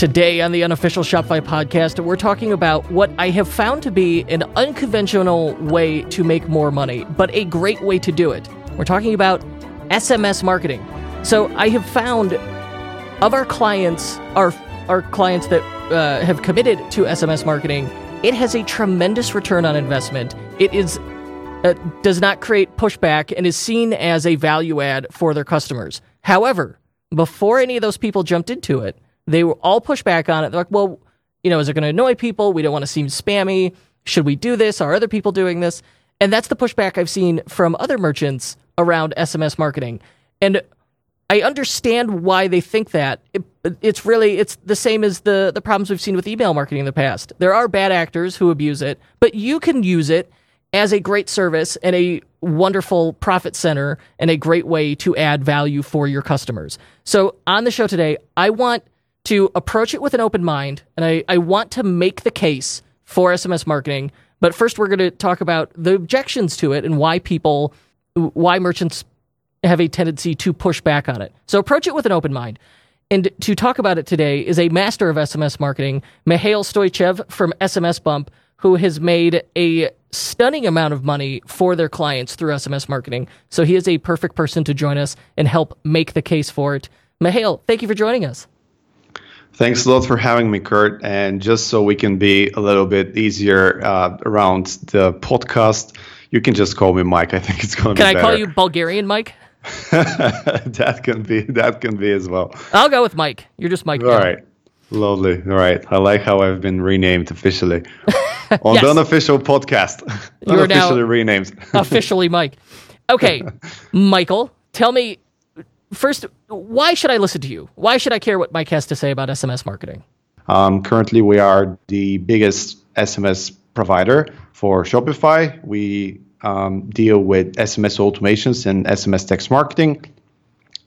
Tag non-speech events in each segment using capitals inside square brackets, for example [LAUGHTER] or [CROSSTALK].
Today on the unofficial Shopify podcast, we're talking about what I have found to be an unconventional way to make more money, but a great way to do it. We're talking about SMS marketing. So I have found of our clients, our our clients that uh, have committed to SMS marketing, it has a tremendous return on investment. It is uh, does not create pushback and is seen as a value add for their customers. However, before any of those people jumped into it, they were all pushed back on it. They're like, well, you know, is it going to annoy people? We don't want to seem spammy. Should we do this? Are other people doing this? And that's the pushback I've seen from other merchants around SMS marketing. And I understand why they think that. It, it's really it's the same as the the problems we've seen with email marketing in the past. There are bad actors who abuse it, but you can use it as a great service and a wonderful profit center and a great way to add value for your customers. So on the show today, I want to approach it with an open mind, and I, I want to make the case for SMS marketing. But first, we're going to talk about the objections to it and why people, why merchants have a tendency to push back on it. So approach it with an open mind. And to talk about it today is a master of SMS marketing, Mihail Stoichev from SMS Bump, who has made a stunning amount of money for their clients through SMS marketing. So he is a perfect person to join us and help make the case for it. Mihail, thank you for joining us. Thanks a lot for having me, Kurt. And just so we can be a little bit easier uh, around the podcast, you can just call me Mike. I think it's going to be. Can I call you Bulgarian Mike? [LAUGHS] that can be that can be as well. I'll go with Mike. You're just Mike. All now. right, lovely. All right, I like how I've been renamed officially [LAUGHS] on yes. the unofficial podcast. You [LAUGHS] are now renamed. officially Mike. Okay, Michael, tell me first, why should I listen to you? Why should I care what Mike has to say about SMS marketing? Um, currently, we are the biggest SMS provider for Shopify. We um, deal with SMS automations and SMS text marketing.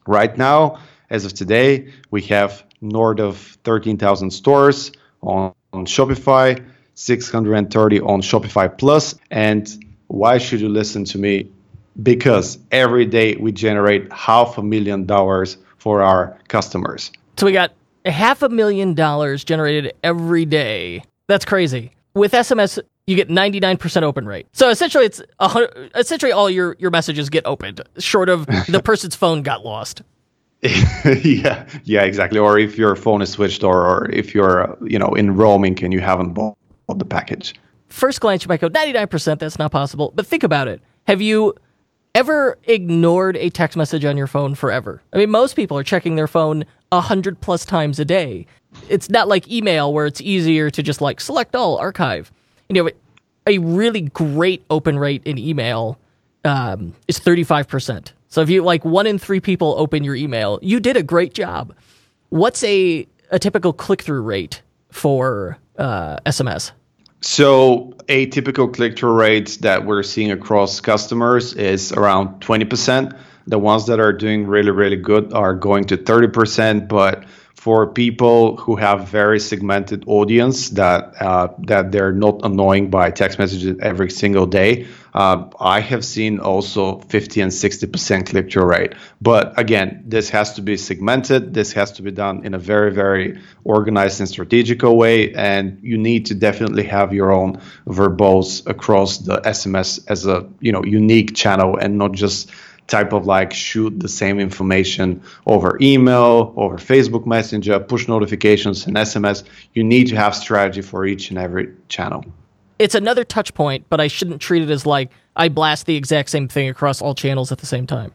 Right now, as of today, we have north of 13,000 stores on, on Shopify, 630 on Shopify Plus. And why should you listen to me? Because every day we generate half a million dollars for our customers. So we got half a million dollars generated every day. That's crazy. With SMS, you get 99% open rate. So essentially, it's essentially all your, your messages get opened, short of the [LAUGHS] person's phone got lost. [LAUGHS] yeah, yeah, exactly. Or if your phone is switched, or, or if you're uh, you know in roaming and you haven't bought the package. First glance, you might go 99%. That's not possible. But think about it. Have you ever ignored a text message on your phone forever? I mean, most people are checking their phone a hundred plus times a day. It's not like email where it's easier to just like select all, archive you know, a really great open rate in email um, is 35%. So if you like one in three people open your email, you did a great job. What's a, a typical click through rate for uh, SMS? So a typical click through rate that we're seeing across customers is around 20%. The ones that are doing really, really good are going to 30%, but for people who have very segmented audience that uh, that they're not annoying by text messages every single day. Uh, I have seen also 50 and 60 percent click through rate. But again, this has to be segmented. This has to be done in a very very organized and strategical way. And you need to definitely have your own verbose across the SMS as a you know unique channel and not just type of like shoot the same information over email, over Facebook Messenger, push notifications, and SMS. You need to have strategy for each and every channel. It's another touch point, but I shouldn't treat it as like I blast the exact same thing across all channels at the same time.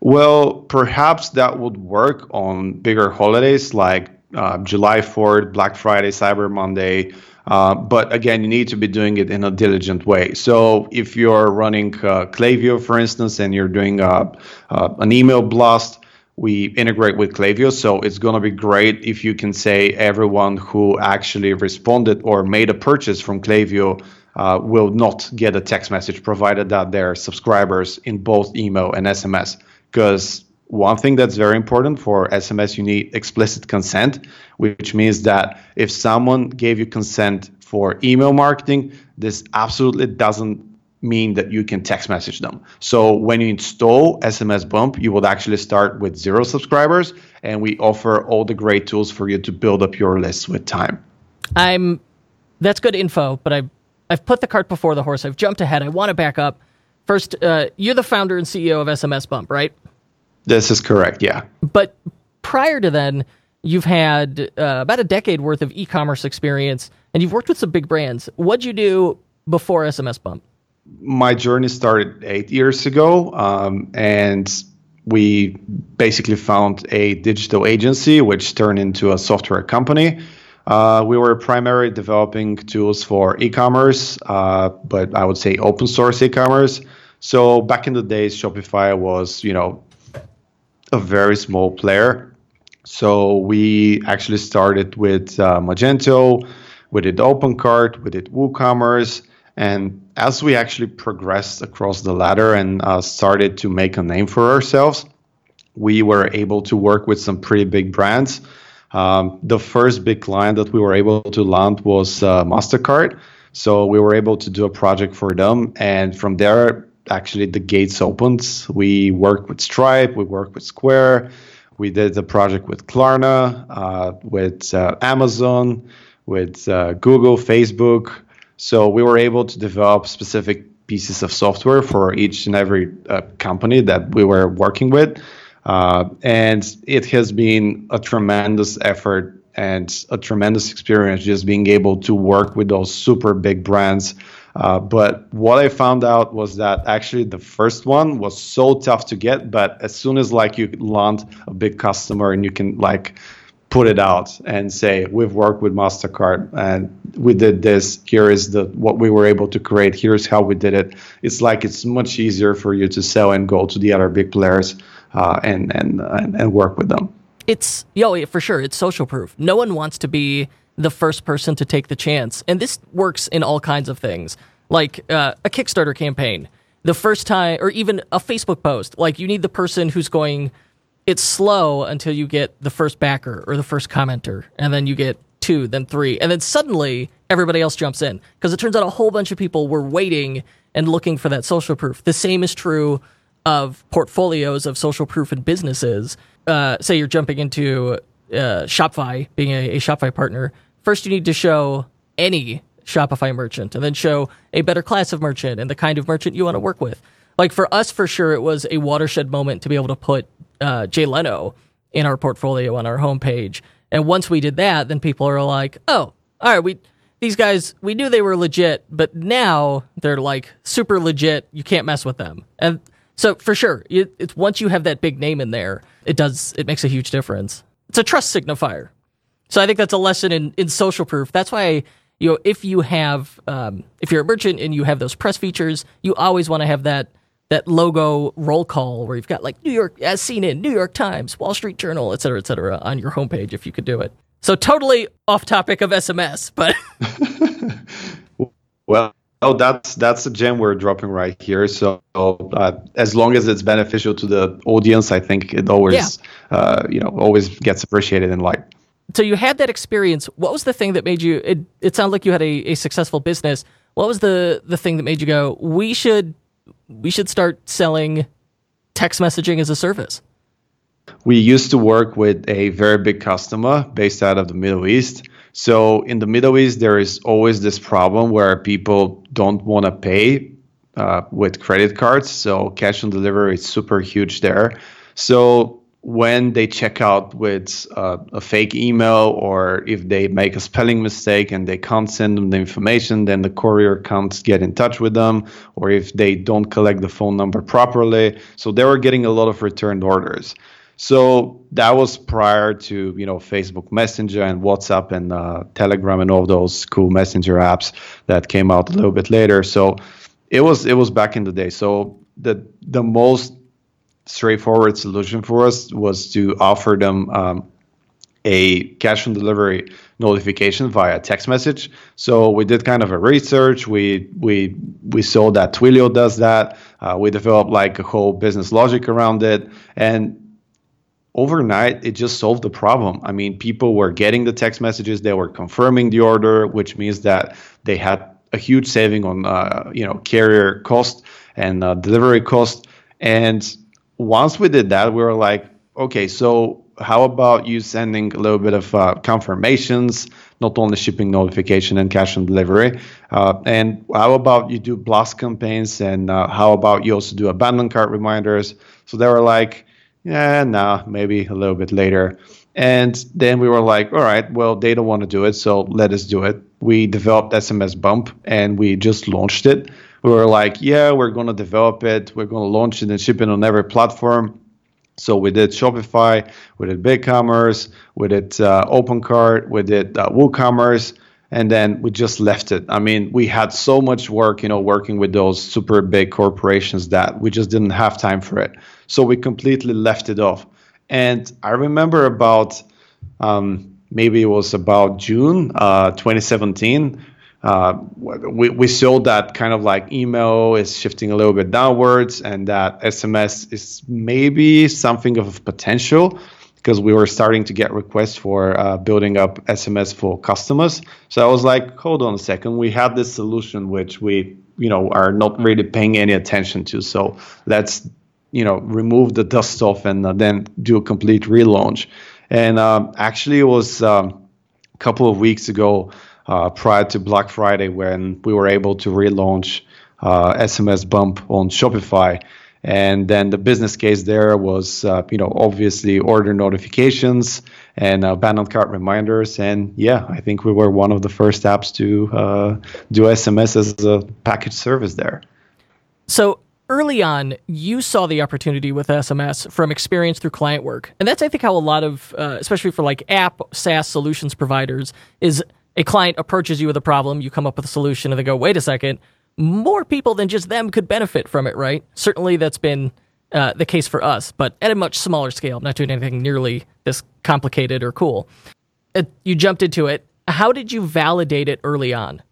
Well, perhaps that would work on bigger holidays like uh, July 4th, Black Friday, Cyber Monday, uh, but again, you need to be doing it in a diligent way. So if you're running uh, Klaviyo, for instance, and you're doing uh, uh an email blast, we integrate with Klaviyo. So it's going to be great if you can say everyone who actually responded or made a purchase from Klaviyo uh, will not get a text message provided that they're subscribers in both email and SMS. Because one thing that's very important for SMS, you need explicit consent, which means that if someone gave you consent for email marketing, this absolutely doesn't mean that you can text message them. So when you install SMS Bump, you would actually start with zero subscribers, and we offer all the great tools for you to build up your list with time. I'm that's good info, but I've I've put the cart before the horse. I've jumped ahead. I want to back up. First, uh, you're the founder and CEO of SMS Bump, right? This is correct. Yeah. But prior to then, you've had uh, about a decade worth of e-commerce experience, and you've worked with some big brands. What'd you do before SMS Bump? My journey started eight years ago, um, and we basically found a digital agency, which turned into a software company. Uh, we were primarily developing tools for e-commerce, uh, but I would say open source e-commerce. So back in the days, Shopify was, you know, a very small player. So we actually started with uh, Magento, we did OpenCart, we did WooCommerce, and as we actually progressed across the ladder and uh, started to make a name for ourselves, we were able to work with some pretty big brands. Um, the first big client that we were able to land was uh, MasterCard. So we were able to do a project for them. And from there, actually, the gates opened. We worked with Stripe, we worked with Square, we did a project with Klarna, uh, with uh, Amazon, with uh, Google, Facebook. So we were able to develop specific pieces of software for each and every uh, company that we were working with. Uh, and it has been a tremendous effort and a tremendous experience just being able to work with those super big brands. Uh, but what I found out was that actually the first one was so tough to get. But as soon as like you land a big customer and you can like put it out and say we've worked with Mastercard and we did this. Here is the what we were able to create. Here's how we did it. It's like it's much easier for you to sell and go to the other big players uh, and, and, and and work with them. It's yo for sure. It's social proof. No one wants to be the first person to take the chance, and this works in all kinds of things, like uh, a Kickstarter campaign. The first time, or even a Facebook post, like you need the person who's going. It's slow until you get the first backer or the first commenter, and then you get two, then three, and then suddenly everybody else jumps in because it turns out a whole bunch of people were waiting and looking for that social proof. The same is true of portfolios of social proof in businesses. Uh, say you're jumping into uh, Shopify, being a, a Shopify partner. First, you need to show any Shopify merchant, and then show a better class of merchant and the kind of merchant you want to work with. Like for us, for sure, it was a watershed moment to be able to put uh, Jay Leno in our portfolio on our homepage. And once we did that, then people are like, "Oh, all right, we these guys, we knew they were legit, but now they're like super legit. You can't mess with them." And so for sure, it, it's once you have that big name in there, it does it makes a huge difference. It's a trust signifier. So I think that's a lesson in in social proof. That's why you know if you have um, if you're a merchant and you have those press features, you always want to have that that logo roll call where you've got like New York as seen in New York Times, Wall Street Journal, et cetera, et cetera, on your homepage if you could do it. So totally off topic of SMS, but [LAUGHS] well Oh, that's that's a gem we're dropping right here. So uh, as long as it's beneficial to the audience, I think it always, yeah. uh, you know, always gets appreciated and liked. So you had that experience. What was the thing that made you? It, it sounded like you had a, a successful business. What was the the thing that made you go? We should we should start selling text messaging as a service. We used to work with a very big customer based out of the Middle East so in the Middle East, there is always this problem where people don't want to pay uh, with credit cards. So cash on delivery is super huge there. So when they check out with uh, a fake email or if they make a spelling mistake and they can't send them the information, then the courier can't get in touch with them, or if they don't collect the phone number properly. So they were getting a lot of returned orders. So that was prior to you know Facebook Messenger and WhatsApp and uh, Telegram and all those cool messenger apps that came out a little bit later. So it was it was back in the day. So the the most straightforward solution for us was to offer them um, a cash on delivery notification via text message. So we did kind of a research. We we we saw that Twilio does that. Uh, we developed like a whole business logic around it, and overnight it just solved the problem i mean people were getting the text messages they were confirming the order which means that they had a huge saving on uh, you know carrier cost and uh, delivery cost. And once we did that, we were like, okay, so how about you sending a little bit of uh, confirmations, not only shipping notification and cash on delivery, uh, and how about you do blast campaigns, and uh, how about you also do abandoned cart reminders? So they were like, yeah, nah, maybe a little bit later. And then we were like, all right, well, they don't want to do it, so let us do it. We developed SMS Bump and we just launched it. We were like, yeah, we're going to develop it, we're going to launch it and ship it on every platform. So we did Shopify, we did BigCommerce, we did uh, OpenCart, we did uh, WooCommerce, and then we just left it. I mean, we had so much work, you know, working with those super big corporations that we just didn't have time for it. So we completely left it off. And I remember about um, maybe it was about June uh, 2017. Uh, we, we saw that kind of like email is shifting a little bit downwards and that SMS is maybe something of potential because we were starting to get requests for uh, building up SMS for customers. So I was like, hold on a second, we have this solution which we you know are not really paying any attention to. So let's you know remove the dust off and uh, then do a complete relaunch. And um, actually, it was um, a couple of weeks ago, uh, prior to Black Friday, when we were able to relaunch uh, SMS Bump on Shopify. And then the business case there was, uh, you know, obviously order notifications and abandoned cart reminders. And yeah, I think we were one of the first apps to uh, do SMS as a package service there. So early on, you saw the opportunity with SMS from experience through client work. And that's, I think, how a lot of, uh, especially for like app SaaS solutions providers, is a client approaches you with a problem, you come up with a solution, and they go, wait a second, more people than just them could benefit from it, right? Certainly that's been uh, the case for us, but at a much smaller scale. I'm not doing anything nearly this complicated or cool. Uh, you jumped into it. How did you validate it early on?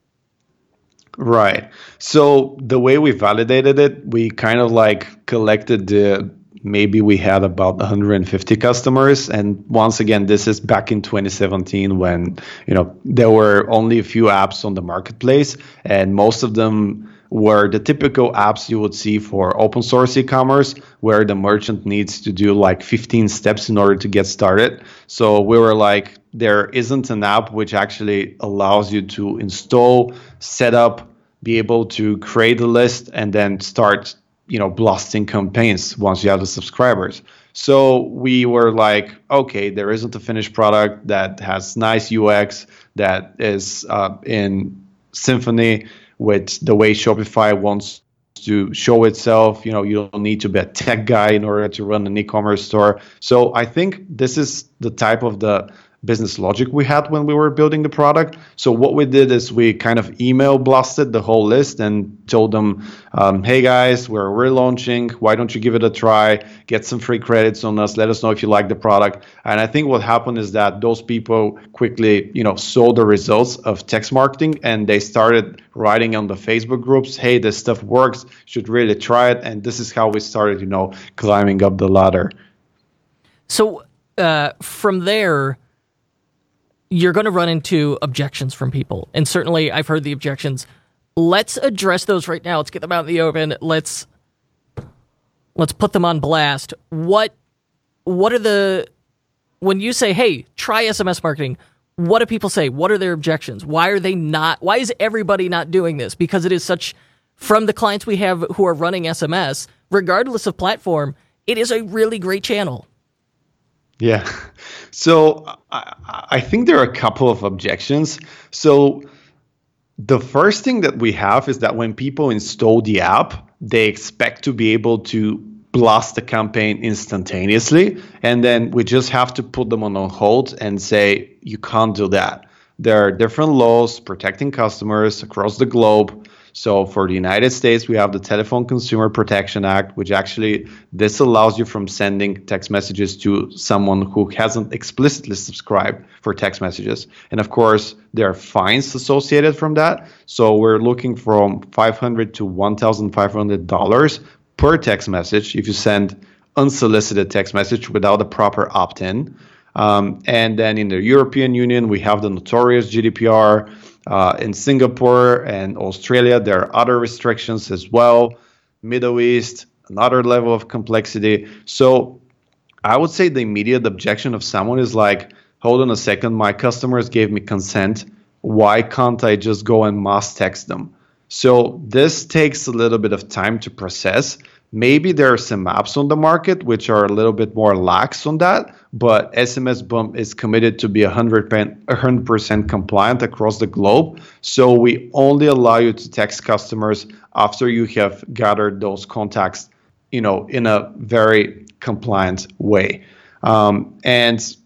Right. So the way we validated it, we kind of like collected the maybe we had about 150 customers. And once again this is back in 2017 when you know there were only a few apps on the marketplace. And most of them were the typical apps you would see for open source e-commerce where the merchant needs to do like 15 steps in order to get started. So we were like there isn't an app which actually allows you to install set up be able to create a list and then start you know blasting campaigns once you have the subscribers. So we were like okay there isn't a finished product that has nice ux that is uh, in symphony with the way shopify wants to show itself. You know you don't need to be a tech guy in order to run an e-commerce store. So i think this is the type of the business logic we had when we were building the product. So what we did is we kind of email blasted the whole list and told them, um, "Hey guys, we're relaunching. Why don't you give it a try? Get some free credits on us. Let us know if you like the product." And I think what happened is that those people quickly, you know, saw the results of text marketing and they started writing on the Facebook groups, "Hey, this stuff works. Should really try it." And this is how we started, you know, climbing up the ladder. So uh, from there you're going to run into objections from people. And certainly I've heard the objections. Let's address those right now. Let's get them out in the open. Let's let's put them on blast. What what are the when you say, "Hey, try SMS marketing." What do people say? What are their objections? Why are they not why is everybody not doing this? Because it is such from the clients we have who are running SMS, regardless of platform, it is a really great channel. Yeah. So I, I think there are a couple of objections. So the first thing that we have is that when people install the app, they expect to be able to blast the campaign instantaneously. And then we just have to put them on hold and say, you can't do that. There are different laws protecting customers across the globe. So for the United States, we have the Telephone Consumer Protection Act, which actually this allows you from sending text messages to someone who hasn't explicitly subscribed for text messages. And of course, there are fines associated from that. So we're looking from 500 to 1,500 dollars per text message if you send unsolicited text message without a proper opt-in. Um, and then in the European Union, we have the notorious GDPR Uh, in Singapore and Australia, there are other restrictions as well. Middle East, another level of complexity. So I would say the immediate objection of someone is like, hold on a second, my customers gave me consent. Why can't I just go and mass text them? So this takes a little bit of time to process. Maybe there are some apps on the market which are a little bit more lax on that, but SMS Bump is committed to be 100%, 100% compliant across the globe. So we only allow you to text customers after you have gathered those contacts, you know, in a very compliant way. Um, and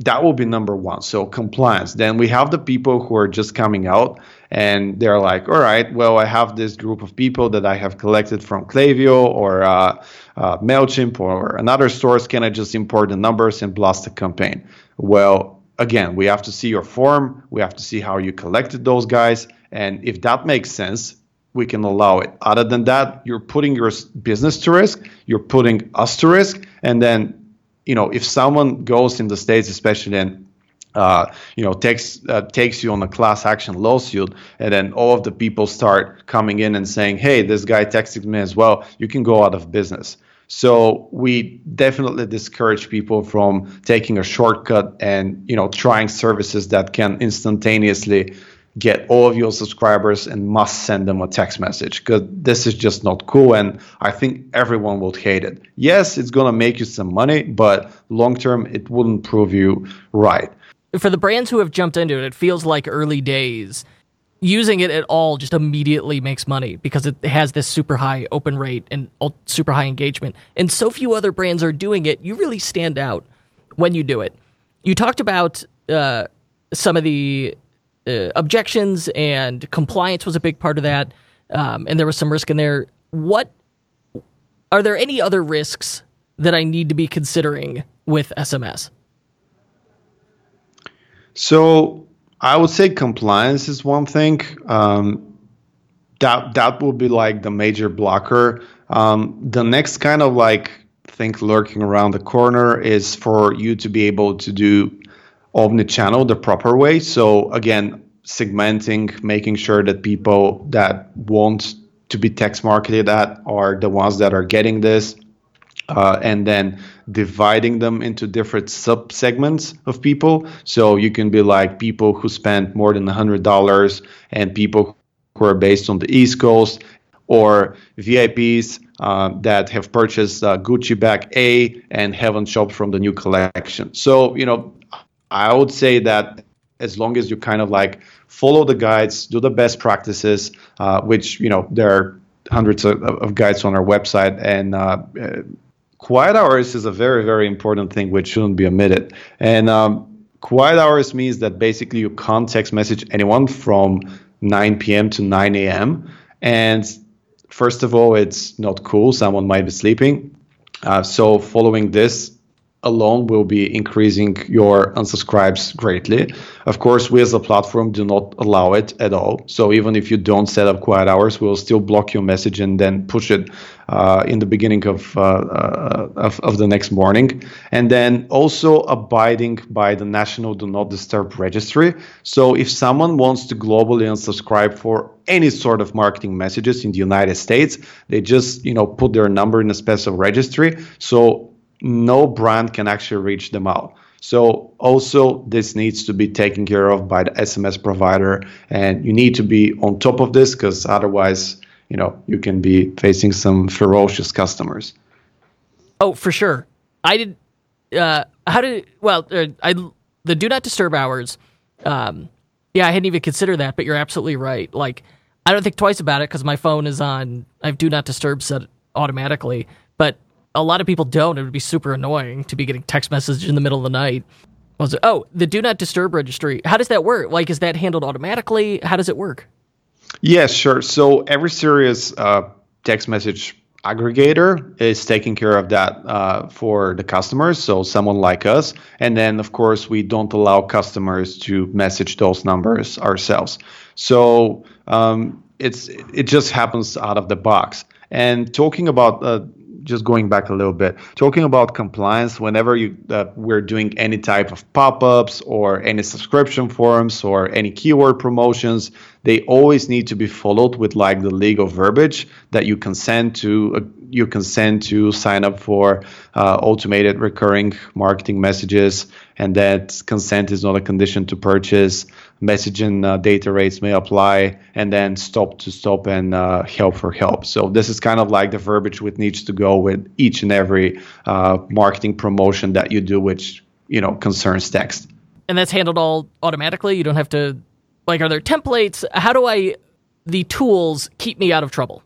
that will be number one. So compliance. Then we have the people who are just coming out and they're like, all right, well, I have this group of people that I have collected from Klaviyo or uh, uh, Mailchimp or another source. Can I just import the numbers and blast a campaign? Well, again, we have to see your form. We have to see how you collected those guys, and if that makes sense, we can allow it. Other than that, you're putting your business to risk. You're putting us to risk, and then you know, if someone goes in the states, especially then, uh, you know, takes uh, takes you on a class action lawsuit, and then all of the people start coming in and saying, "Hey, this guy texted me as well," you can go out of business. So we definitely discourage people from taking a shortcut and you know trying services that can instantaneously get all of your subscribers and must send them a text message because this is just not cool and i think everyone would hate it. Yes it's going to make you some money but long term it wouldn't prove you right. For the brands who have jumped into it it feels like early days. Using it at all just immediately makes money because it has this super high open rate and super high engagement. And so few other brands are doing it. You really stand out when you do it. You talked about uh, some of the uh, objections and compliance was a big part of that, um, and there was some risk in there. What are there any other risks that I need to be considering with SMS? So I would say compliance is one thing. Um, that that will be like the major blocker. Um, the next kind of like thing lurking around the corner is for you to be able to do omni-channel the proper way. So again, segmenting, making sure that people that want to be text marketed at are the ones that are getting this, uh, and then dividing them into different sub segments of people. So you can be like people who spend more than $100 and people who are based on the East Coast, or VIPs uh, that have purchased uh, Gucci bag A and haven't shopped from the new collection. So, you know, I would say that as long as you kind of like follow the guides, do the best practices, uh, which, you know, there are hundreds of, of guides on our website. And uh, uh, quiet hours is a very, very important thing which shouldn't be omitted. And um, quiet hours means that basically you can't text message anyone from 9 p.m. to 9 a.m. And first of all, it's not cool. Someone might be sleeping. Uh, so following this alone will be increasing your unsubscribes greatly. Of course, we as a platform do not allow it at all. So even if you don't set up quiet hours, we'll still block your message and then push it uh, in the beginning of, uh, uh, of, of the next morning. And then also abiding by the National Do Not Disturb Registry. So if someone wants to globally unsubscribe for any sort of marketing messages in the United States, they just you know put their number in a special registry. So no brand can actually reach them out. So also this needs to be taken care of by the SMS provider, and you need to be on top of this because otherwise, you know, you can be facing some ferocious customers. Oh, for sure. I did. Uh, how did well? Uh, I the do not disturb hours. Um, yeah, I hadn't even considered that, but you're absolutely right. Like, I don't think twice about it because my phone is on. I have do not disturb set automatically, but a lot of people don't. It would be super annoying to be getting text messages in the middle of the night. Was it, oh, the do not disturb registry. How does that work? Like, is that handled automatically? How does it work? Yes, sure. So every serious uh, text message aggregator is taking care of that uh, for the customers. So someone like us, and then of course we don't allow customers to message those numbers ourselves. So um, it's it just happens out of the box. And talking about uh, just going back a little bit, talking about compliance, whenever you uh, we're doing any type of pop-ups or any subscription forms or any keyword promotions, they always need to be followed with like the legal verbiage that you consent to uh, you consent to sign up for uh, automated recurring marketing messages, and that consent is not a condition to purchase. Messaging uh, data rates may apply, and then stop to stop and uh, help for help. So this is kind of like the verbiage which needs to go with each and every uh, marketing promotion that you do, which you know concerns text. And that's handled all automatically. You don't have to like. Are there templates? How do I? The tools keep me out of trouble.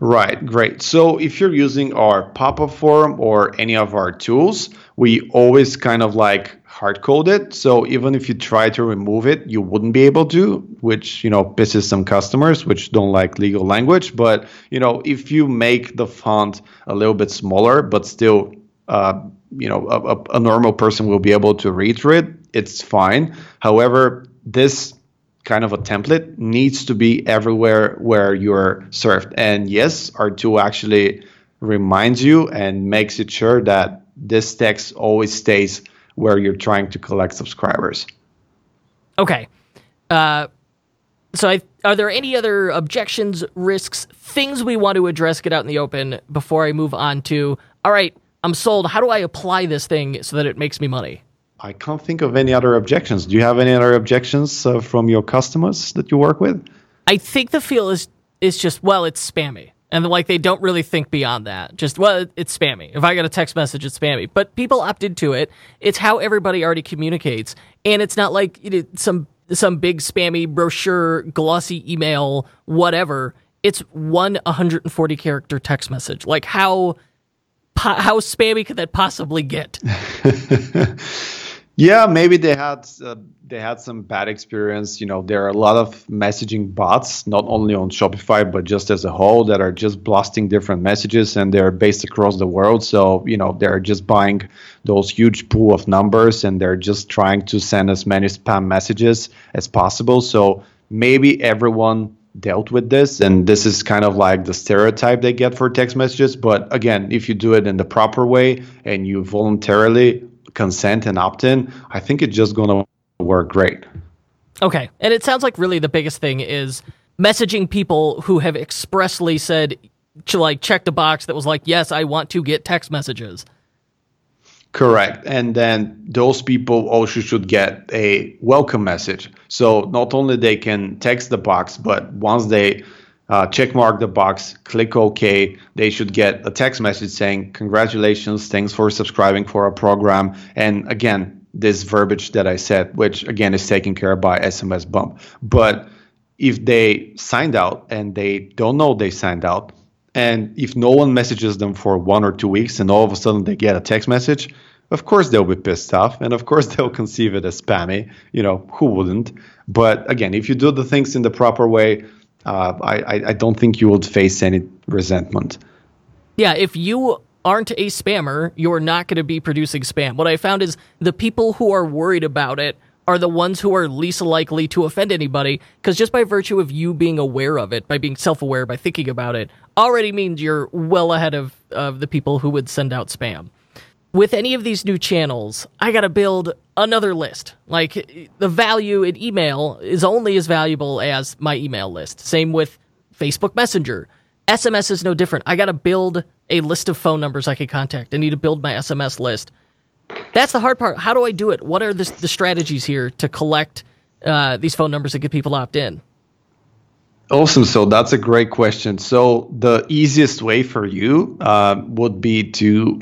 Right, great. So if you're using our pop-up form or any of our tools, we always kind of like hard code it. So even if you try to remove it, you wouldn't be able to, which you know pisses some customers which don't like legal language. But you know if you make the font a little bit smaller, but still, uh, you know, a, a normal person will be able to read through it. It's fine. However, this kind of a template needs to be everywhere where you're served. And yes, our tool actually reminds you and makes it sure that this text always stays where you're trying to collect subscribers. Okay. Uh, so, I, are there any other objections, risks, things we want to address, get out in the open before I move on to, all right, I'm sold. How do I apply this thing so that it makes me money? I can't think of any other objections. Do you have any other objections uh, from your customers that you work with? I think the feel is is just well, it's spammy, and like they don't really think beyond that. Just well, it's spammy. If I get a text message, it's spammy. But people opt into it. It's how everybody already communicates, and it's not like you know, some some big spammy brochure, glossy email, whatever. It's one 140 character text message. Like how how spammy could that possibly get? [LAUGHS] Yeah, maybe they had uh, they had some bad experience. You know, there are a lot of messaging bots, not only on Shopify but just as a whole, that are just blasting different messages, and they're based across the world. So you know, they're just buying those huge pool of numbers, and they're just trying to send as many spam messages as possible. So maybe everyone dealt with this and this is kind of like the stereotype they get for text messages but again if you do it in the proper way and you voluntarily consent and opt in, I think it's just going to work great. Okay. And it sounds like really the biggest thing is messaging people who have expressly said to like check the box that was like, yes, I want to get text messages. Correct. And then those people also should get a welcome message. So not only they can text the box, but once they uh, check mark the box, click OK. They should get a text message saying, Congratulations, thanks for subscribing for our program. And again, this verbiage that I said, which again is taken care of by SMS bump. But if they signed out and they don't know they signed out, and if no one messages them for one or two weeks and all of a sudden they get a text message, of course they'll be pissed off and of course [LAUGHS] they'll conceive it as spammy. You know, who wouldn't? But again, if you do the things in the proper way, uh, I, I don't think you would face any resentment. Yeah, if you aren't a spammer, you're not going to be producing spam. What I found is the people who are worried about it are the ones who are least likely to offend anybody because just by virtue of you being aware of it, by being self aware, by thinking about it, already means you're well ahead of, of the people who would send out spam with any of these new channels, I got to build another list. Like the value in email is only as valuable as my email list. Same with Facebook Messenger. SMS is no different. I got to build a list of phone numbers I can contact. I need to build my SMS list. That's the hard part. How do I do it? What are the, the strategies here to collect uh, these phone numbers and get people opt in? Awesome. So that's a great question. So the easiest way for you uh, would be to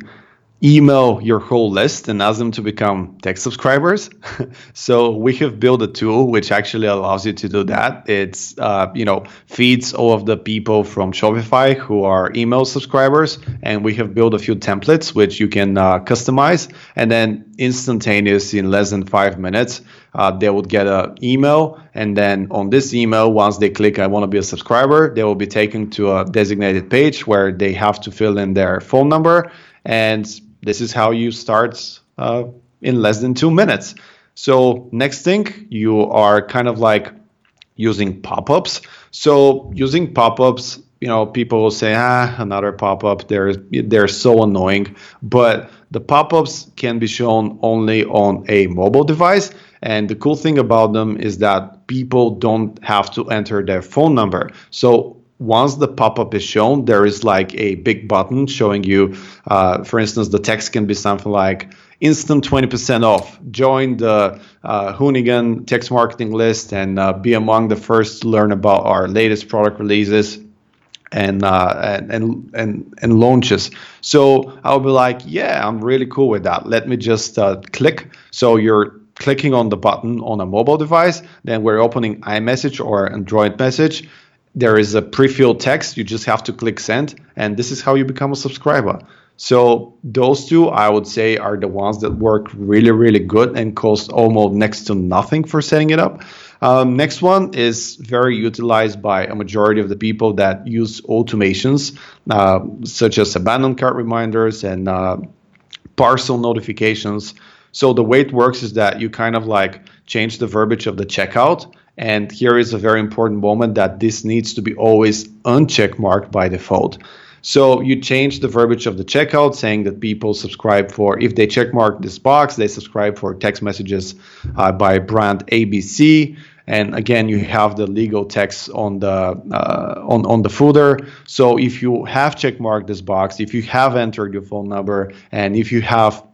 email your whole list and ask them to become tech subscribers. [LAUGHS] so we have built a tool which actually allows you to do that. It's uh, you know feeds all of the people from Shopify who are email subscribers, and we have built a few templates which you can uh, customize, and then instantaneous in less than five minutes. Uh, they would get an email, and then on this email, once they click "I want to be a subscriber," they will be taken to a designated page where they have to fill in their phone number, and this is how you start uh, in less than two minutes. So next thing, you are kind of like using pop-ups. So using pop-ups you know people will say ah another pop-up they're they're so annoying but the pop-ups can be shown only on a mobile device and the cool thing about them is that people don't have to enter their phone number so once the pop-up is shown there is like a big button showing you uh, for instance the text can be something like instant 20% off join the uh, Hoonigan text marketing list and uh, be among the first to learn about our latest product releases and, uh, and and and launches. So I'll be like, yeah, I'm really cool with that. Let me just uh, click. So you're clicking on the button on a mobile device. Then we're opening iMessage or Android Message. There is a pre-filled text. You just have to click send, and this is how you become a subscriber. So those two, I would say, are the ones that work really, really good and cost almost next to nothing for setting it up. Um, next one is very utilized by a majority of the people that use automations, uh, such as abandoned cart reminders and uh, parcel notifications. So the way it works is that you kind of like change the verbiage of the checkout. And here is a very important moment that this needs to be always uncheck marked by default. So you change the verbiage of the checkout saying that people subscribe for, if they checkmark this box, they subscribe for text messages uh, by brand ABC. And again, you have the legal text on the uh, on on the footer. So if you have checkmarked this box, if you have entered your phone number, and if you have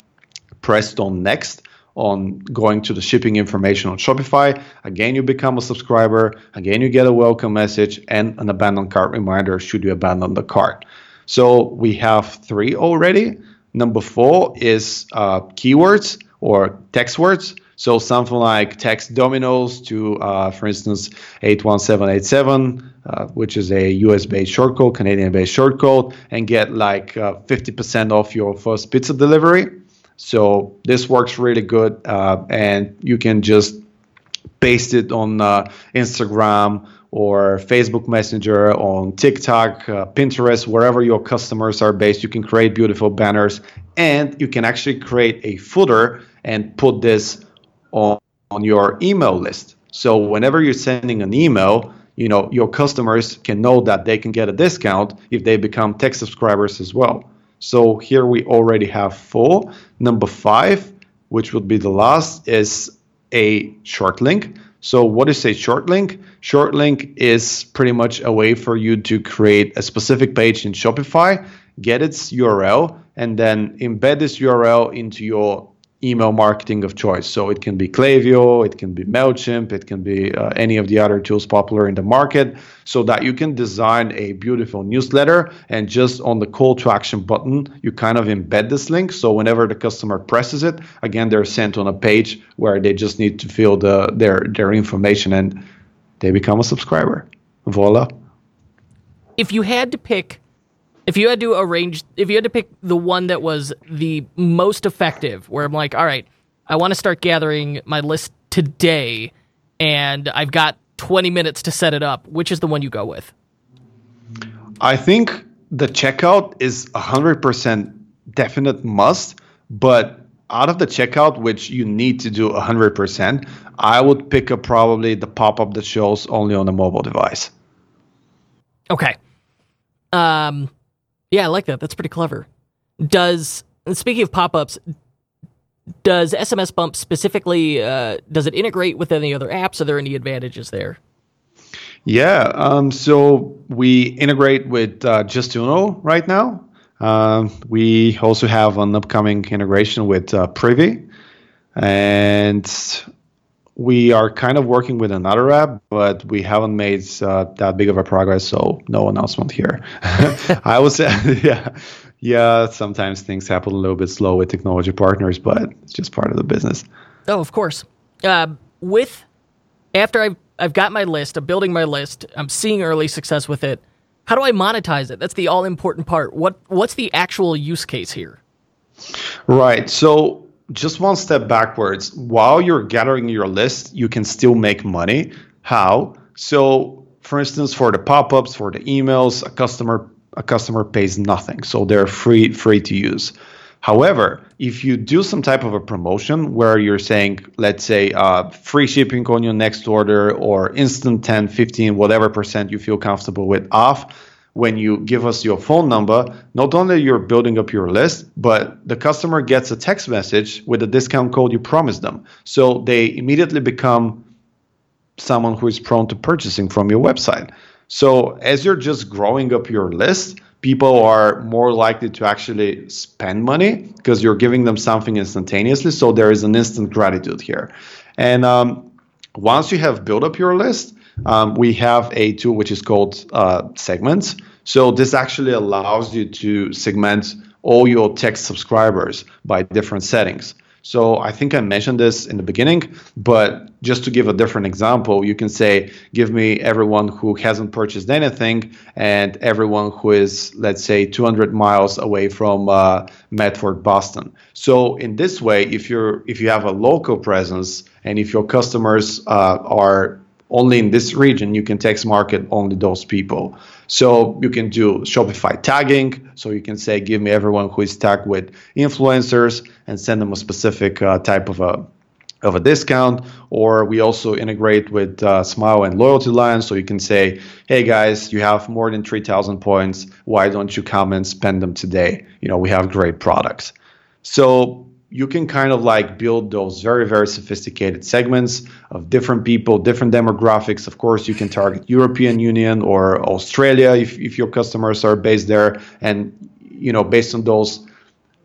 pressed on next on going to the shipping information on Shopify, again you become a subscriber. Again, you get a welcome message and an abandoned cart reminder should you abandon the cart. So we have three already. Number four is uh, keywords or text words. So something like text Domino's to, uh, for instance, 81787, uh, which is a US-based short code, Canadian-based short code, and get like 50% uh, off your first pizza delivery. So this works really good, uh, and you can just paste it on uh, Instagram or Facebook Messenger, on TikTok, uh, Pinterest, wherever your customers are based. You can create beautiful banners, and you can actually create a footer and put this on, on your email list. So whenever you're sending an email, you know your customers can know that they can get a discount if they become tech subscribers as well. So here we already have four. Number five, which would be the last, is a short link. So what is a short link? Short link is pretty much a way for you to create a specific page in Shopify, get its URL, and then embed this URL into your email marketing of choice. So it can be Klaviyo, it can be MailChimp, it can be uh, any of the other tools popular in the market, so that you can design a beautiful newsletter and just on the call to action button, you kind of embed this link. So whenever the customer presses it, again, they're sent on a page where they just need to fill the, their, their information and they become a subscriber. Voila. If you had to pick if you had to arrange, if you had to pick the one that was the most effective, where I'm like, all right, I want to start gathering my list today, and I've got 20 minutes to set it up, which is the one you go with? I think the checkout is 100% definite must, but out of the checkout, which you need to do 100%, I would pick up probably the pop up that shows only on a mobile device. Okay. Um, yeah, I like that. That's pretty clever. Does speaking of pop-ups, does SMS Bump specifically uh, does it integrate with any other apps? Are there any advantages there? Yeah, um, so we integrate with uh, Justuno right now. Uh, we also have an upcoming integration with uh, Privy, and we are kind of working with another app, but we haven't made uh, that big of a progress, so no announcement here. [LAUGHS] I would say, [LAUGHS] yeah, yeah. Sometimes things happen a little bit slow with technology partners, but it's just part of the business. Oh, of course. Uh, with after I've I've got my list, I'm building my list, I'm seeing early success with it. How do I monetize it? That's the all important part. What what's the actual use case here? Right. So just one step backwards. While you're gathering your list, you can still make money. How? So, for instance, for the pop-ups, for the emails, a customer a customer pays nothing, so they're free free to use. However, if you do some type of a promotion where you're saying, let's say, uh, free shipping on your next order or instant 10, 15, whatever percent you feel comfortable with off, when you give us your phone number, not only you're building up your list, but the customer gets a text message with a discount code you promised them. So they immediately become someone who is prone to purchasing from your website. So as you're just growing up your list, people are more likely to actually spend money because you're giving them something instantaneously. So there is an instant gratitude here. And um, once you have built up your list, um, we have a tool which is called uh, Segments. So this actually allows you to segment all your text subscribers by different settings. So I think I mentioned this in the beginning, but just to give a different example, you can say, give me everyone who hasn't purchased anything and everyone who is, let's say, 200 miles away from uh, Medford, Boston. So in this way, if you're if you have a local presence and if your customers uh, are only in this region, you can text market only those people. So you can do Shopify tagging. So you can say, give me everyone who is tagged with influencers and send them a specific uh, type of a of a discount. Or we also integrate with uh, Smile and LoyaltyLion. So you can say, hey guys, you have more than 3,000 points. Why don't you come and spend them today? You know, we have great products. So you can kind of like build those very very sophisticated segments of different people different demographics. Of course you can target european union or australia if, if your customers are based there. And you know based on those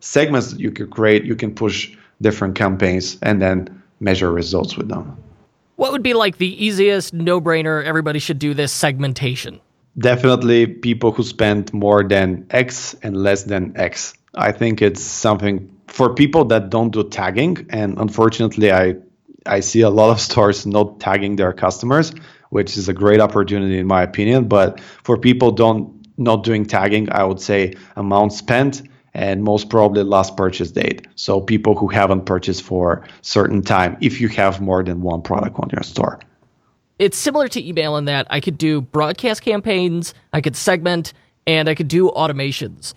segments that you can create you can push different campaigns and then measure results with them. What would be like the easiest no-brainer everybody should do this segmentation? Definitely people who spend more than x and less than x. I think it's something for people that don't do tagging, and unfortunately, I I see a lot of stores not tagging their customers, which is a great opportunity in my opinion. But for people don't not doing tagging, I would say amount spent and most probably last purchase date. So people who haven't purchased for certain time, if you have more than one product on your store. It's similar to email in that I could do broadcast campaigns, I could segment, and I could do automations.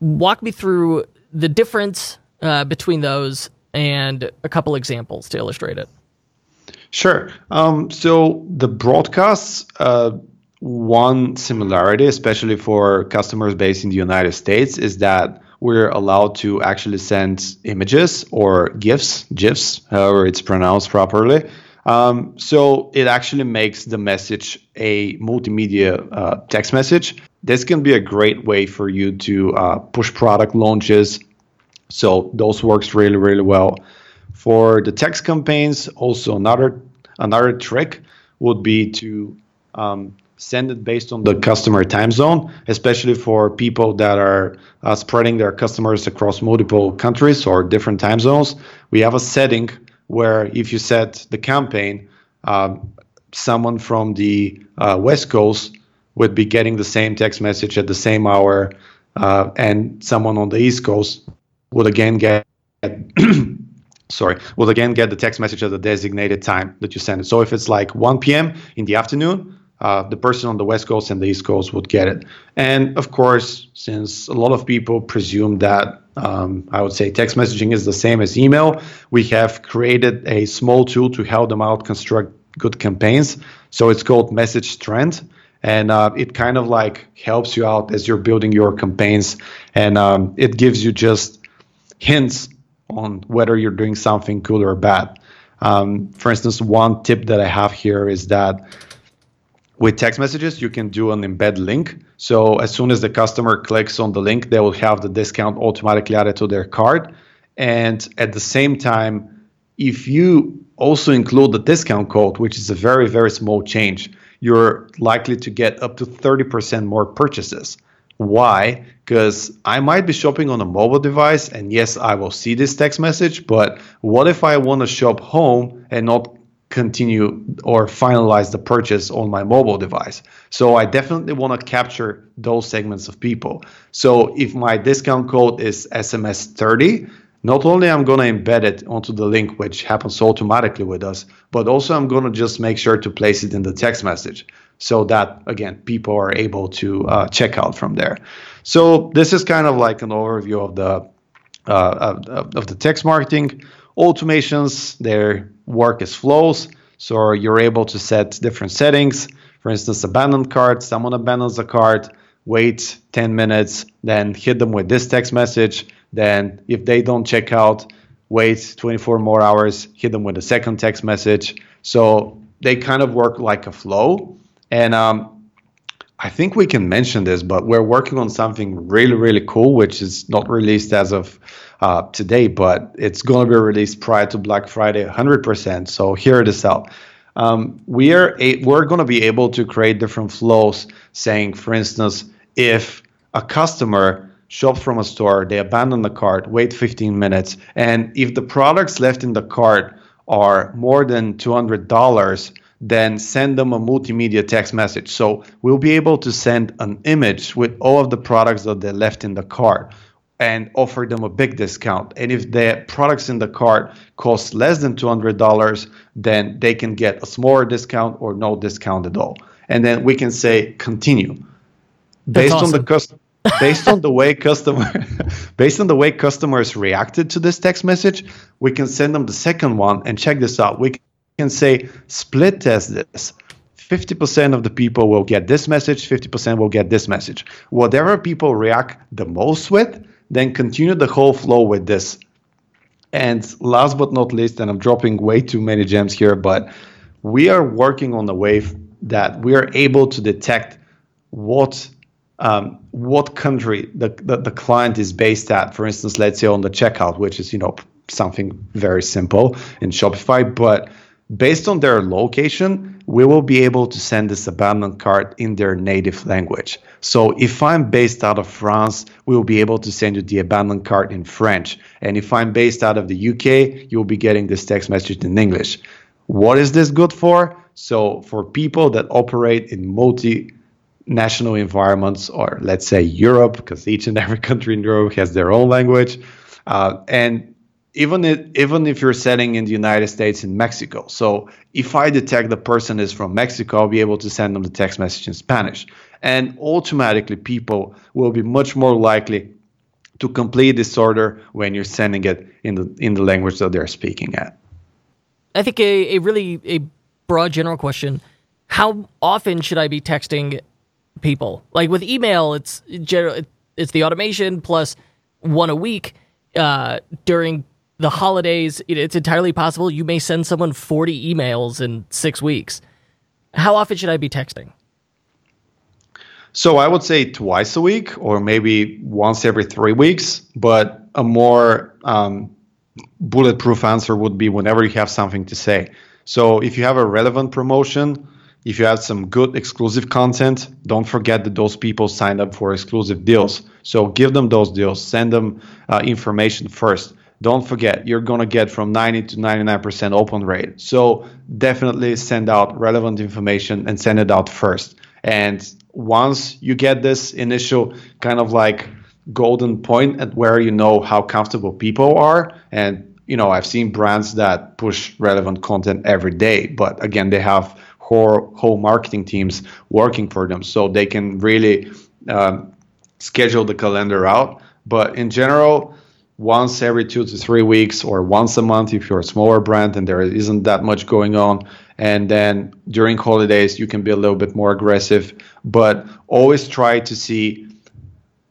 Walk me through the difference uh, between those and a couple examples to illustrate it. Sure. Um, so the broadcasts, uh, one similarity, especially for customers based in the United States, is that we're allowed to actually send images or GIFs, GIFs, however it's pronounced properly. Um, so it actually makes the message a multimedia uh, text message. This can be a great way for you to uh, push product launches, so those works really, really well. For the text campaigns, also another another trick would be to um, send it based on the customer time zone, especially for people that are uh, spreading their customers across multiple countries or different time zones. We have a setting where if you set the campaign, um, someone from the uh, West Coast would be getting the same text message at the same hour, uh, and someone on the East Coast would again get [COUGHS] sorry would again get the text message at the designated time that you send it. So if it's like 1 p.m in the afternoon uh, the person on the west coast and the east coast would get it. And of course since a lot of people presume that um, i would say text messaging is the same as email we have created a small tool to help them out construct good campaigns. So it's called message trend. And uh, it kind of like helps you out as you're building your campaigns. And um, it gives you just hints on whether you're doing something good or bad. Um, for instance, one tip that I have here is that with text messages, you can do an embed link. So as soon as the customer clicks on the link, they will have the discount automatically added to their card. And at the same time, if you also include the discount code, which is a very, very small change, you're likely to get up to 30% more purchases. Why? Because I might be shopping on a mobile device, and yes, I will see this text message, but what if I want to shop home and not continue or finalize the purchase on my mobile device? So I definitely want to capture those segments of people. So if my discount code is SMS30, not only I'm going to embed it onto the link, which happens automatically with us, but also I'm going to just make sure to place it in the text message so that again people are able to uh, check out from there so this is kind of like an overview of the uh, of, of the text marketing automations their work as flows so you're able to set different settings for instance abandoned cart someone abandons a cart wait 10 minutes, then hit them with this text message. Then, if they don't check out, wait 24 more hours, hit them with a second text message. So they kind of work like a flow. And um, I think we can mention this, but we're working on something really, really cool, which is not released as of uh, today, but it's going to be released prior to Black Friday 100%. So here it is out. Um, we are a, we're going to be able to create different flows saying for instance if a customer shops from a store they abandon the cart wait 15 minutes and if the products left in the cart are more than $200 then send them a multimedia text message so we'll be able to send an image with all of the products that they left in the cart and offer them a big discount. And if the products in the cart cost less than $200, then they can get a smaller discount or no discount at all. And then we can say continue. Based awesome. on the cust- based on the way customer [LAUGHS] based on the way customers reacted to this text message, we can send them the second one and check this out. We can say split test this. 50% of the people will get this message, 50% will get this message. Whatever people react the most with, then continue the whole flow with this. And last but not least, and I'm dropping way too many gems here, but we are working on a way that we are able to detect what um, what country the, the, the client is based at. For instance, let's say on the checkout, which is you know something very simple in Shopify, but based on their location, we will be able to send this abandoned cart in their native language. So if I'm based out of France, we will be able to send you the abandoned cart in French. And if I'm based out of the UK, you'll be getting this text message in English. What is this good for? So for people that operate in multinational environments, or let's say Europe, because each and every [LAUGHS] country in Europe has their own language, uh, and even if, even if you're selling in the United States in Mexico. So if I detect the person is from Mexico, I'll be able to send them the text message in Spanish. And automatically people will be much more likely to complete this order when you're sending it in the in the language that they're speaking at. I think a, a really a broad general question. How often should I be texting people? Like with email, it's general it's the automation plus one a week uh, during the holidays, it's entirely possible you may send someone 40 emails in six weeks. How often should I be texting? So I would say twice a week or maybe once every three weeks. But a more um, bulletproof answer would be whenever you have something to say. So if you have a relevant promotion, if you have some good exclusive content, don't forget that those people signed up for exclusive deals. So give them those deals, send them uh, information first don't forget you're going to get from 90 to 99% open rate. So definitely send out relevant information and send it out first. And once you get this initial kind of like golden point at where you know how comfortable people are and you know i've seen brands that push relevant content every day but again they have whole, whole marketing teams working for them so they can really um, schedule the calendar out. But in general once every two to three weeks or once a month if you're a smaller brand and there isn't that much going on. And then during holidays, you can be a little bit more aggressive, but always try to see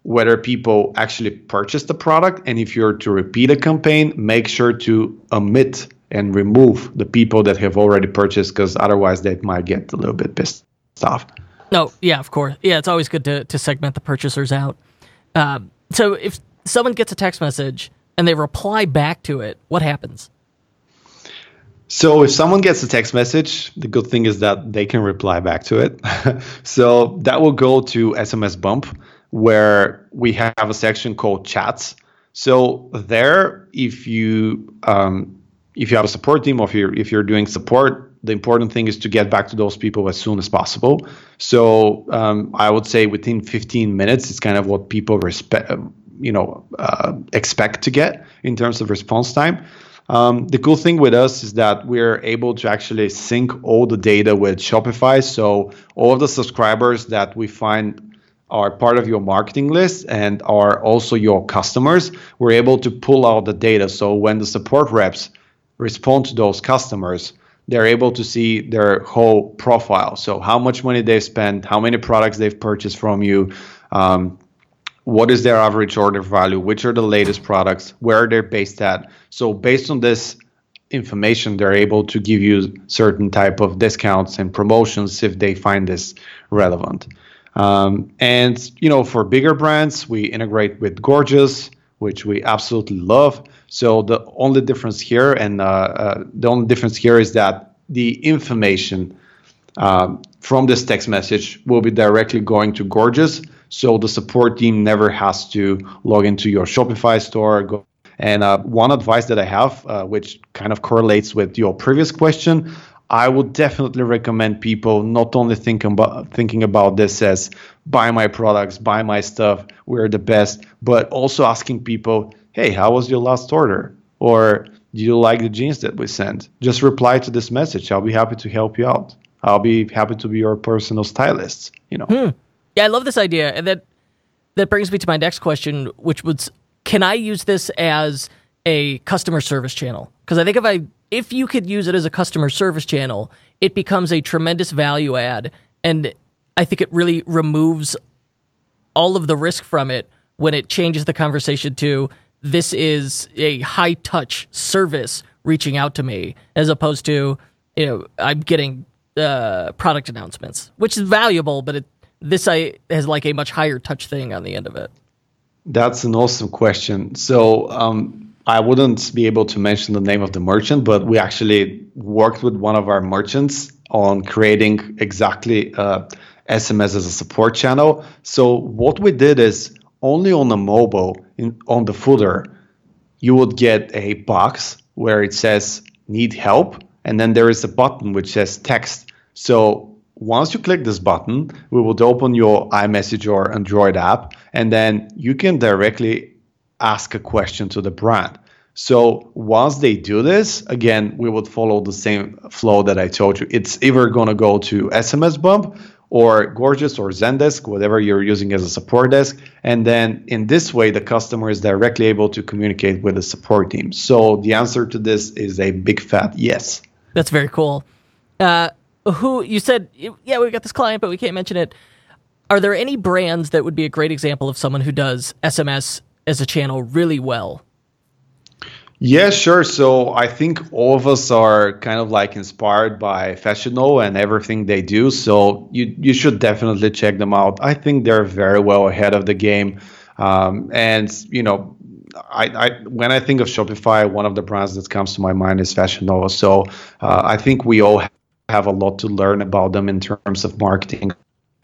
whether people actually purchase the product. And if you're to repeat a campaign, make sure to omit and remove the people that have already purchased because otherwise they might get a little bit pissed off. No, yeah, of course. Yeah, it's always good to, to segment the purchasers out. Um, so if someone gets a text message and they reply back to it, what happens? So if someone gets a text message, the good thing is that they can reply back to it. [LAUGHS] so that will go to SMS Bump, where we have a section called Chats. So there, if you um, if you have a support team or if you're if you're doing support, the important thing is to get back to those people as soon as possible. So um, I would say within 15 minutes, it's kind of what people respect you know uh, expect to get in terms of response time. Um, the cool thing with us is that we're able to actually sync all the data with Shopify. So all of the subscribers that we find are part of your marketing list and are also your customers, we're able to pull out the data. So when the support reps respond to those customers, they're able to see their whole profile. So how much money they've spent, how many products they've purchased from you, Um, what is their average order value? Which are the latest products? Where are they based at? So based on this information, they're able to give you certain type of discounts and promotions if they find this relevant. Um, and you know, for bigger brands, we integrate with Gorgias, which we absolutely love. So the only difference here, and uh, uh, the only difference here is that the information um, from this text message will be directly going to Gorgias. So the support team never has to log into your Shopify store. Go, and uh, one advice that I have, uh, which kind of correlates with your previous question, I would definitely recommend people not only thinking about thinking about this as buy my products, buy my stuff, we're the best, but also asking people, hey, how was your last order? Or do you like the jeans that we sent? Just reply to this message. I'll be happy to help you out. I'll be happy to be your personal stylist. You know. Hmm. Yeah, I love this idea, and that that brings me to my next question, which was, can I use this as a customer service channel? Because I think if I if you could use it as a customer service channel, it becomes a tremendous value add, and I think it really removes all of the risk from it when it changes the conversation to this is a high touch service reaching out to me as opposed to you know I'm getting uh, product announcements, which is valuable, but it, this I, has like a much higher touch thing on the end of it. That's an awesome question. So um, I wouldn't be able to mention the name of the merchant, but we actually worked with one of our merchants on creating exactly uh, SMS as a support channel. So what we did is only on the mobile, in, on the footer, you would get a box where it says need help and then there is a button which says text. So once you click this button, we would open your iMessage or Android app, and then you can directly ask a question to the brand. So once they do this, again, we would follow the same flow that I told you. It's either going to go to SMS bump or Gorgias or Zendesk, whatever you're using as a support desk. And then in this way, the customer is directly able to communicate with the support team. So the answer to this is a big fat yes. That's very cool. Uh, who you said, yeah, we got this client, but we can't mention it. Are there any brands that would be a great example of someone who does SMS as a channel really well? Yeah, sure. So I think all of us are kind of like inspired by Fashion Nova and everything they do. So you you should definitely check them out. I think they're very well ahead of the game. Um, and you know, I, I, when I think of Shopify, one of the brands that comes to my mind is Fashion Nova. So uh, I think we all have a lot to learn about them in terms of marketing.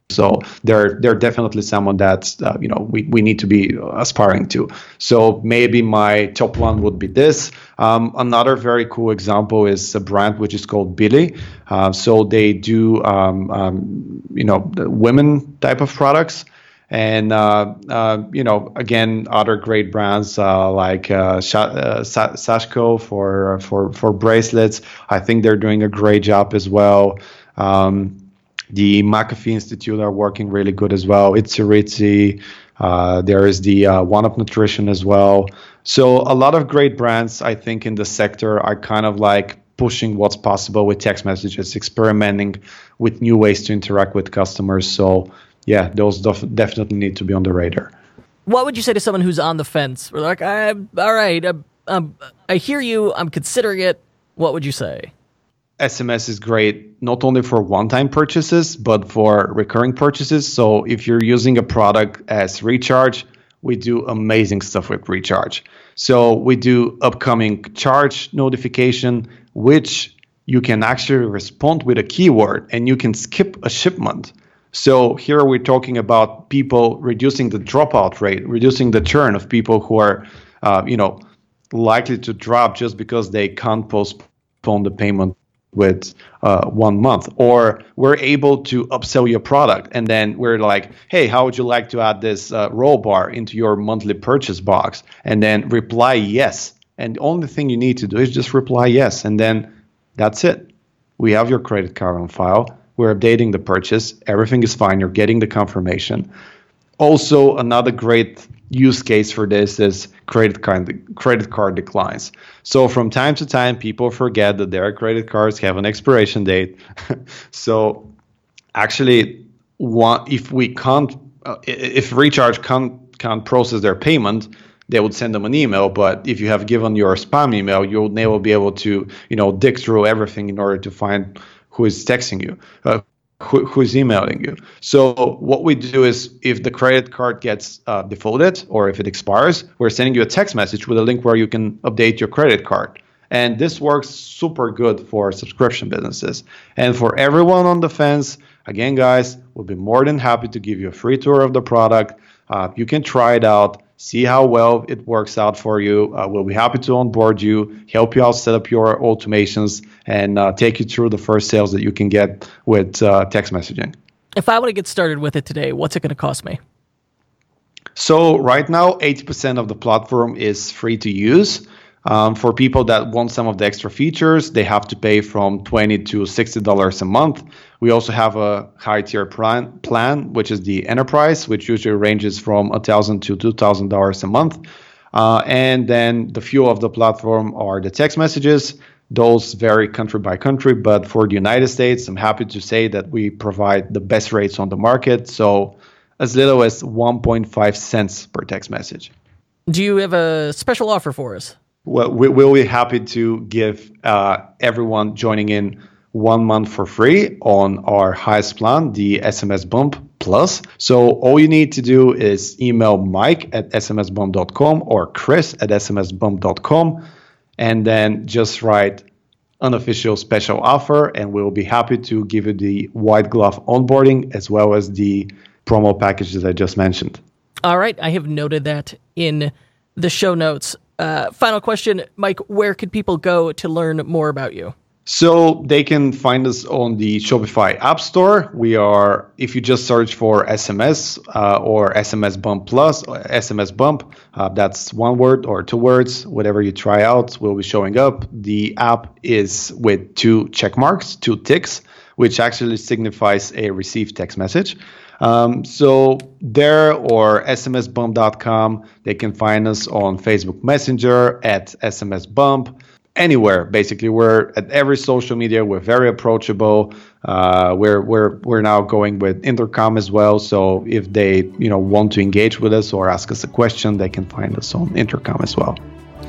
So they're they're definitely someone that uh, you know we, we need to be aspiring to. So maybe my top one would be this. Um, another very cool example is a brand which is called Billie. Uh, so they do um, um, you know women type of products and uh, uh, you know again other great brands uh, like uh, uh Sashko for for for bracelets. I think they're doing a great job as well. Um, the McAfee Institute are working really good as well. It's Ritzy. Uh, there is the One Up Nutrition as well. So a lot of great brands, I think, in the sector are kind of like pushing what's possible with text messages, experimenting with new ways to interact with customers. So yeah, those def- definitely need to be on the radar. What would you say to someone who's on the fence? We're like, I'm, all right, I'm, I'm, I hear you, I'm considering it. What would you say? SMS is great not only for one-time purchases but for recurring purchases. So if you're using a product as recharge, we do amazing stuff with recharge. So we do upcoming charge notification, which you can actually respond with a keyword and you can skip a shipment. So here we're talking about people reducing the dropout rate, reducing the churn of people who are, uh, you know, likely to drop just because they can't postpone the payment with uh, one month. Or we're able to upsell your product and then we're like hey how would you like to add this uh, roll bar into your monthly purchase box? And then reply yes. And the only thing you need to do is just reply yes. And then that's it. We have your credit card on file we're updating the purchase. Everything is fine. You're getting the confirmation. Also, another great use case for this is credit card credit card declines. So from time to time, people forget that their credit cards have an expiration date. [LAUGHS] so actually, if we can't uh, if recharge can't can't process their payment, they would send them an email. But if you have given your spam email, you'll never be able to you know dig through everything in order to find who is texting you. Uh, who, who's emailing you. So what we do is if the credit card gets uh, defaulted or if it expires, we're sending you a text message with a link where you can update your credit card. And this works super good for subscription businesses. And for everyone on the fence, again, guys, we'll be more than happy to give you a free tour of the product. Uh, you can try it out, see how well it works out for you. Uh, we'll be happy to onboard you, help you out set up your automations, and uh, take you through the first sales that you can get with uh, text messaging. If I want to get started with it today, what's it going to cost me? So, right now, 80% of the platform is free to use. Um, for people that want some of the extra features, they have to pay from 20 to $60 a month. We also have a high tier plan, plan, which is the enterprise, which usually ranges from 1,000 to $2,000 a month. Uh, and then the few of the platform are the text messages. Those vary country by country, but for the United States, I'm happy to say that we provide the best rates on the market. So as little as 1.5 cents per text message. Do you have a special offer for us? Well, we, will be happy to give uh, everyone joining in one month for free on our highest plan, the SMS Bump Plus. So all you need to do is email Mike at smsbump.com or Chris at smsbump.com and then just write unofficial special offer and we'll be happy to give you the white glove onboarding as well as the promo packages I just mentioned. All right, I have noted that in the show notes. Uh, final question, Mike, where could people go to learn more about you? So they can find us on the Shopify App Store. We are, if you just search for SMS uh, or SMS Bump Plus, SMS Bump, uh, that's one word or two words, whatever you try out will be showing up. The app is with two check marks, two ticks, which actually signifies a received text message. Um, so there or smsbump.com, they can find us on Facebook Messenger at smsbump. Anywhere, basically, we're at every social media. We're very approachable. Uh, we're we're we're now going with intercom as well. So if they you know want to engage with us or ask us a question, they can find us on intercom as well.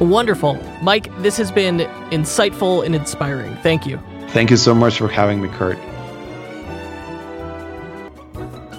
Wonderful, Mike. This has been insightful and inspiring. Thank you. Thank you so much for having me, Kurt.